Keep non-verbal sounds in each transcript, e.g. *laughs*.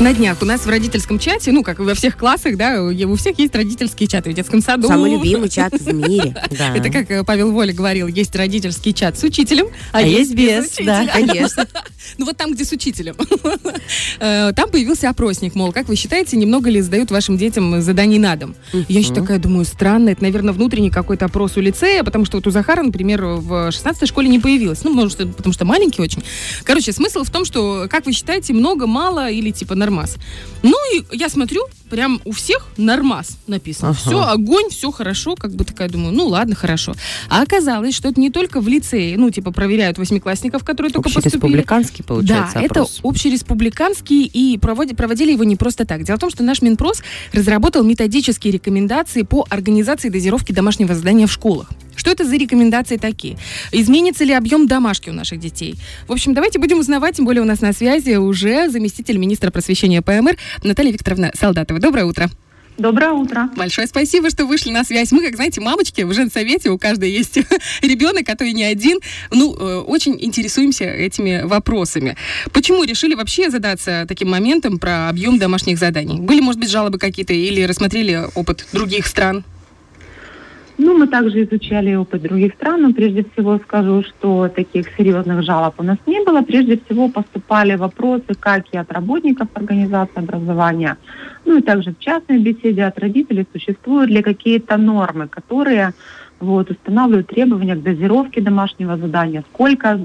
На днях у нас в родительском чате, ну, как и во всех классах, да, у всех есть родительские чаты в детском саду. Самый любимый чат в мире. *laughs* Да. Это как э, Павел Воля говорил, есть родительский чат с учителем, а, А есть без без, да, конечно. *laughs* Ну вот там, где с учителем. *laughs* Э, Там появился опросник, мол, как вы считаете, немного ли сдают вашим детям заданий на дом? Я еще такая думаю, странно, это, наверное, внутренний какой-то опрос у лицея, потому что вот у Захара, например, в 16-й школе не появилось. Ну, может, потому что маленький очень. Короче, смысл в том, что, как вы считаете, много, мало или типа нормас? Ну, и я смотрю, прям у всех нормас написано. Ага. Все, огонь, все хорошо, как бы такая думаю, ну ладно, хорошо. А оказалось, что это не только в лицее, ну, типа, проверяют восьмиклассников, которые только поступили. Общереспубликанский, получается, Да, это опрос. общереспубликанский, и проводи- проводили его не просто так. Дело в том, что наш Минпрос разработал методические рекомендации по организации дозировки домашнего задания в школах. Что это за рекомендации такие? Изменится ли объем домашки у наших детей? В общем, давайте будем узнавать, тем более у нас на связи уже заместитель министра просвещения ПМР Наталья Викторовна Солдатова. Доброе утро. Доброе утро. Большое спасибо, что вышли на связь. Мы, как знаете, мамочки в женсовете, у каждой есть *laughs* ребенок, а то и не один. Ну, э, очень интересуемся этими вопросами. Почему решили вообще задаться таким моментом про объем домашних заданий? Были, может быть, жалобы какие-то или рассмотрели опыт других стран? Ну, мы также изучали опыт других стран, но прежде всего скажу, что таких серьезных жалоб у нас не было. Прежде всего поступали вопросы как и от работников организации образования, ну и также в частной беседе от родителей. Существуют ли какие-то нормы, которые вот, устанавливают требования к дозировке домашнего задания, сколько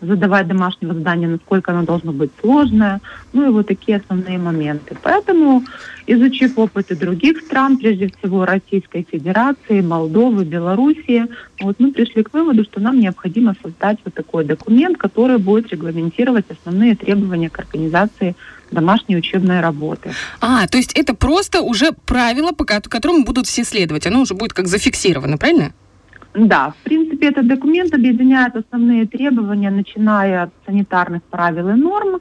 задавать домашнего задания, насколько оно должно быть сложное, ну и вот такие основные моменты. Поэтому, изучив опыты других стран, прежде всего Российской Федерации, Молдовы, Белоруссии, вот мы пришли к выводу, что нам необходимо создать вот такой документ, который будет регламентировать основные требования к организации домашней учебной работы. А, то есть это просто уже правило, по ко- которому будут все следовать. Оно уже будет как зафиксировано, правильно? Да, в принципе, этот документ объединяет основные требования, начиная от санитарных правил и норм,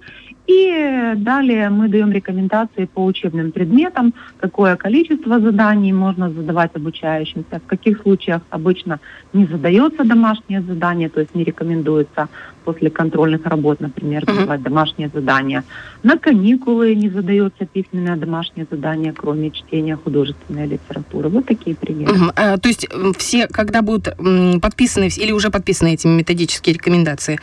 и далее мы даем рекомендации по учебным предметам, какое количество заданий можно задавать обучающимся, в каких случаях обычно не задается домашнее задание, то есть не рекомендуется после контрольных работ, например, задавать домашнее задание. На каникулы не задается письменное домашнее задание, кроме чтения художественной литературы. Вот такие примеры. Мгм. А, то есть все, когда будут подписаны или уже подписаны эти методические рекомендации,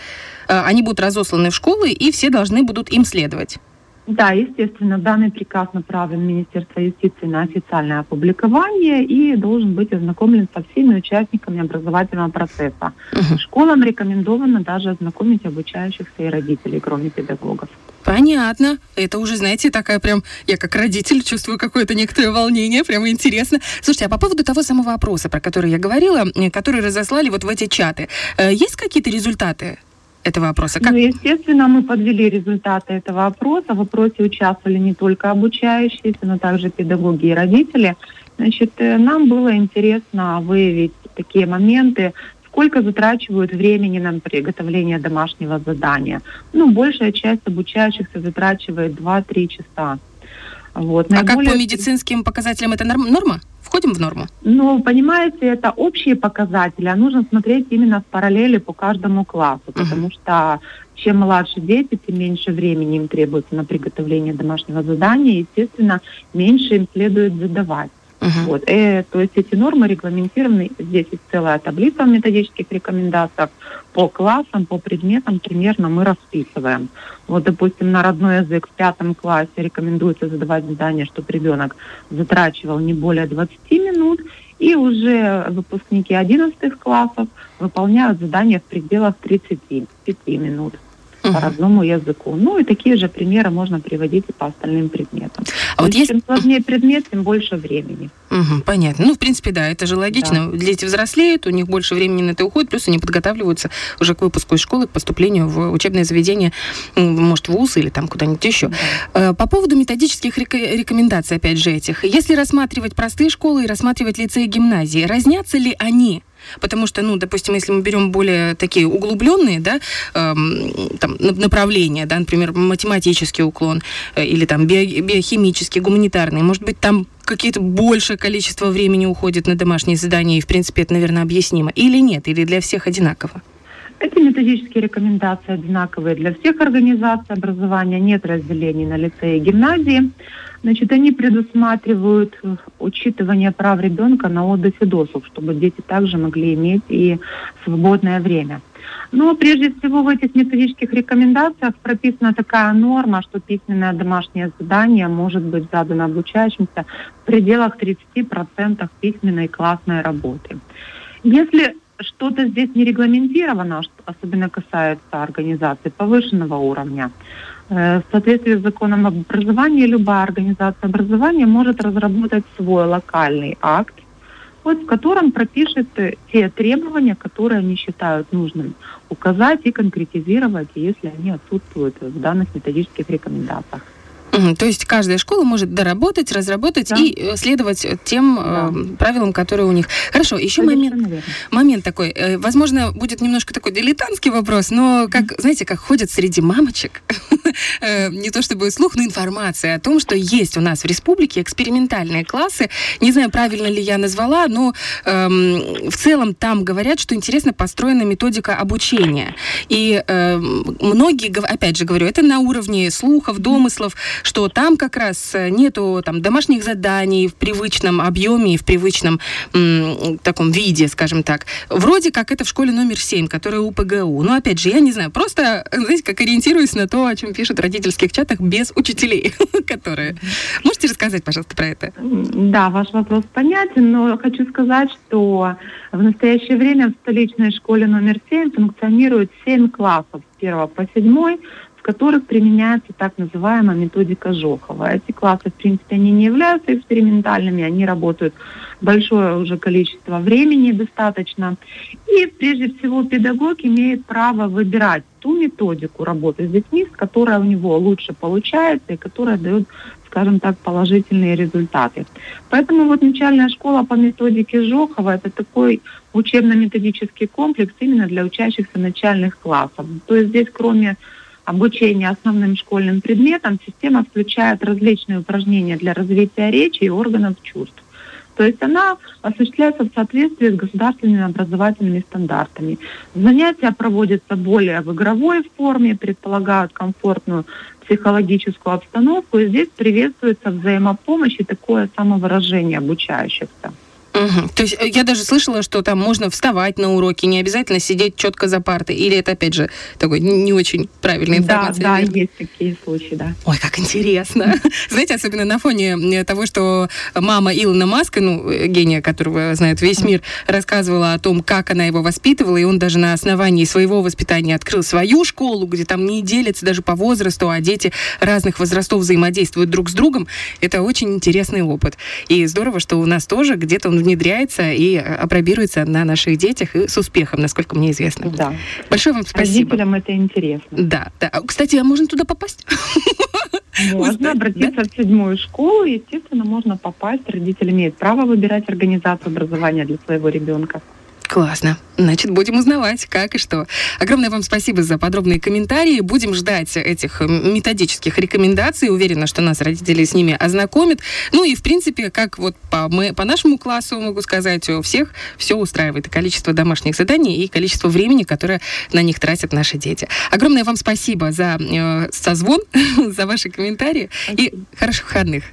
э, они будут разосланы в школы, и все должны будут им следовать. Да, естественно, данный приказ направлен в Министерство юстиции на официальное опубликование и должен быть ознакомлен со всеми участниками образовательного процесса. Мгм. Школам рекомендовано даже ознакомить обучающихся и родителей, кроме педагогов. Понятно. Это уже, знаете, такая прям... Я как родитель чувствую какое-то некоторое волнение, прямо интересно. Слушайте, а по поводу того самого опроса, про который я говорила, э, который разослали вот в эти чаты, э, есть какие-то результаты этого опроса? Как... Ну, естественно, мы подвели результаты этого опроса. В опросе участвовали не только обучающиеся, но также педагоги и родители. Значит, э, нам было интересно выявить такие моменты, сколько затрачивают времени на приготовление домашнего задания. Ну, большая часть обучающихся затрачивает 2-3 часа. Вот. А как по медицинским показателям это норм- норма? Входим в норму? Ну, понимаете, это общие показатели, а нужно смотреть именно в параллели по каждому классу, потому что чем младше дети, тем меньше времени им требуется на приготовление домашнего задания, естественно, меньше им следует задавать. Мгм. Вот. Э, то есть эти нормы регламентированы, здесь есть целая таблица в методических рекомендациях по классам, по предметам примерно мы расписываем. Вот, допустим, на родной язык в пятом классе рекомендуется задавать задание, чтобы ребенок затрачивал не более 20 минут, и уже выпускники 11 классов выполняют задания в пределах 35 минут по Мгм. родному языку. Ну и такие же примеры можно приводить и по остальным предметам. А вот То есть есть... Чем сложнее предмет, тем больше времени. Мгм, понятно. Ну, в принципе, да, это же логично. Дети взрослеют, у них больше времени на это уходит, плюс они подготавливаются уже к выпуску из школы, к поступлению в учебное заведение, может, в ВУЗ или там куда-нибудь еще. Э, По поводу методических река- рекомендаций, опять же, этих. Если рассматривать простые школы и рассматривать лицеи и гимназии, разнятся ли они? Потому что, ну, допустим, если мы берем более такие углубленные, да, эм, там, на- направления, да, например, математический уклон э, или там био- биохимический, гуманитарный, может быть, там какие-то большее количество времени уходит на домашние задания, и, в принципе, это, наверное, объяснимо. Или нет, или для всех одинаково? Эти методические рекомендации одинаковые для всех организаций образования, нет разделений на лицеи и гимназии. Значит, они предусматривают учитывание прав ребенка на отдых и досуг, чтобы дети также могли иметь и свободное время. Но прежде всего в этих методических рекомендациях прописана такая норма, что письменное домашнее задание может быть задано обучающимся в пределах 30% письменной классной работы. Если что-то здесь не регламентировано, особенно касается организации повышенного уровня, э, в соответствии с законом об образовании любая организация образования может разработать свой локальный акт, вот, в котором пропишет э, те требования, которые они считают нужным указать и конкретизировать, если они отсутствуют в данных методических рекомендациях. Угу, то есть каждая школа может доработать, разработать да. и э, следовать тем да. э, правилам, которые у них. Хорошо, еще момент, момент такой. Э, возможно, будет немножко такой дилетантский вопрос, но как, mm-hmm. знаете, как ходят среди мамочек, *laughs* э, не то чтобы слух, но информация о том, что есть у нас в республике экспериментальные классы. Не знаю, правильно ли я назвала, но э, в целом там говорят, что интересно построена методика обучения. И э, многие, опять же говорю, это на уровне слухов, домыслов, что там как раз э, нету там домашних заданий в привычном объеме и в привычном м, таком виде, скажем так. Вроде как это в школе номер 7, которая у ПГУ. Но опять же, я не знаю, просто, знаете, как ориентируюсь на то, о чем пишут в родительских чатах без учителей, *laughs* которые... Можете рассказать, пожалуйста, про это? Да, ваш вопрос понятен, но хочу сказать, что в настоящее время в столичной школе номер 7 функционирует 7 классов с 1 по 7 которых применяется так называемая методика Жохова. Эти классы, в принципе, они не являются экспериментальными, они работают большое уже количество времени достаточно. И прежде всего педагог имеет право выбирать ту методику работы с детьми, которая у него лучше получается и которая дает скажем так, положительные результаты. Поэтому вот начальная школа по методике Жохова – это такой учебно-методический комплекс именно для учащихся начальных классов. То есть здесь кроме обучения основным школьным предметам система включает различные упражнения для развития речи и органов чувств. То есть она осуществляется в соответствии с государственными образовательными стандартами. Занятия проводятся более в игровой форме, предполагают комфортную психологическую обстановку, и здесь приветствуется взаимопомощь и такое самовыражение обучающихся. Угу. То есть э, я даже слышала, что там можно вставать на уроке, не обязательно сидеть четко за партой. Или это, опять же, такой не очень правильная информация? Да, да, есть такие случаи, да. Ой, как интересно. *laughs* Знаете, особенно на фоне того, что мама Илона Маска, ну, э, гения, которого знает весь мир, рассказывала о том, как она его воспитывала, и он даже на основании своего воспитания открыл свою школу, где там не делятся даже по возрасту, а дети разных возрастов взаимодействуют друг с другом. Это очень интересный опыт. И здорово, что у нас тоже где-то он внедряется и э, апробируется на наших детях и с успехом, насколько мне известно. Да. Большое вам спасибо. Родителям это интересно. Да, да. А, кстати, а можно туда попасть? Можно обратиться в седьмую школу, естественно, можно попасть. Родитель имеет право выбирать организацию образования для своего ребенка. Классно. Значит, будем узнавать, как и что. Огромное вам спасибо за подробные комментарии. Будем ждать этих методических рекомендаций. Уверена, что нас родители с ними ознакомят. Ну и, в принципе, как вот по, мы, по нашему классу могу сказать, у всех все устраивает. И количество домашних заданий, и количество времени, которое на них тратят наши дети. Огромное вам спасибо за э, созвон, *laughs* за ваши комментарии. И хороших выходных.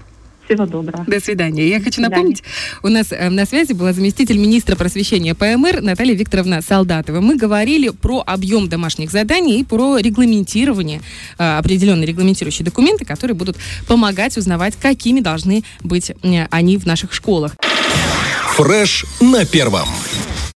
Всего доброго. До свидания. Я хочу напомнить, у нас э, на связи была заместитель министра просвещения ПМР Наталья Викторовна Солдатова. Мы говорили про объем домашних заданий и про регламентирование, э, определенные регламентирующие документы, которые будут помогать узнавать, какими должны быть э, они в наших школах. Фреш на первом.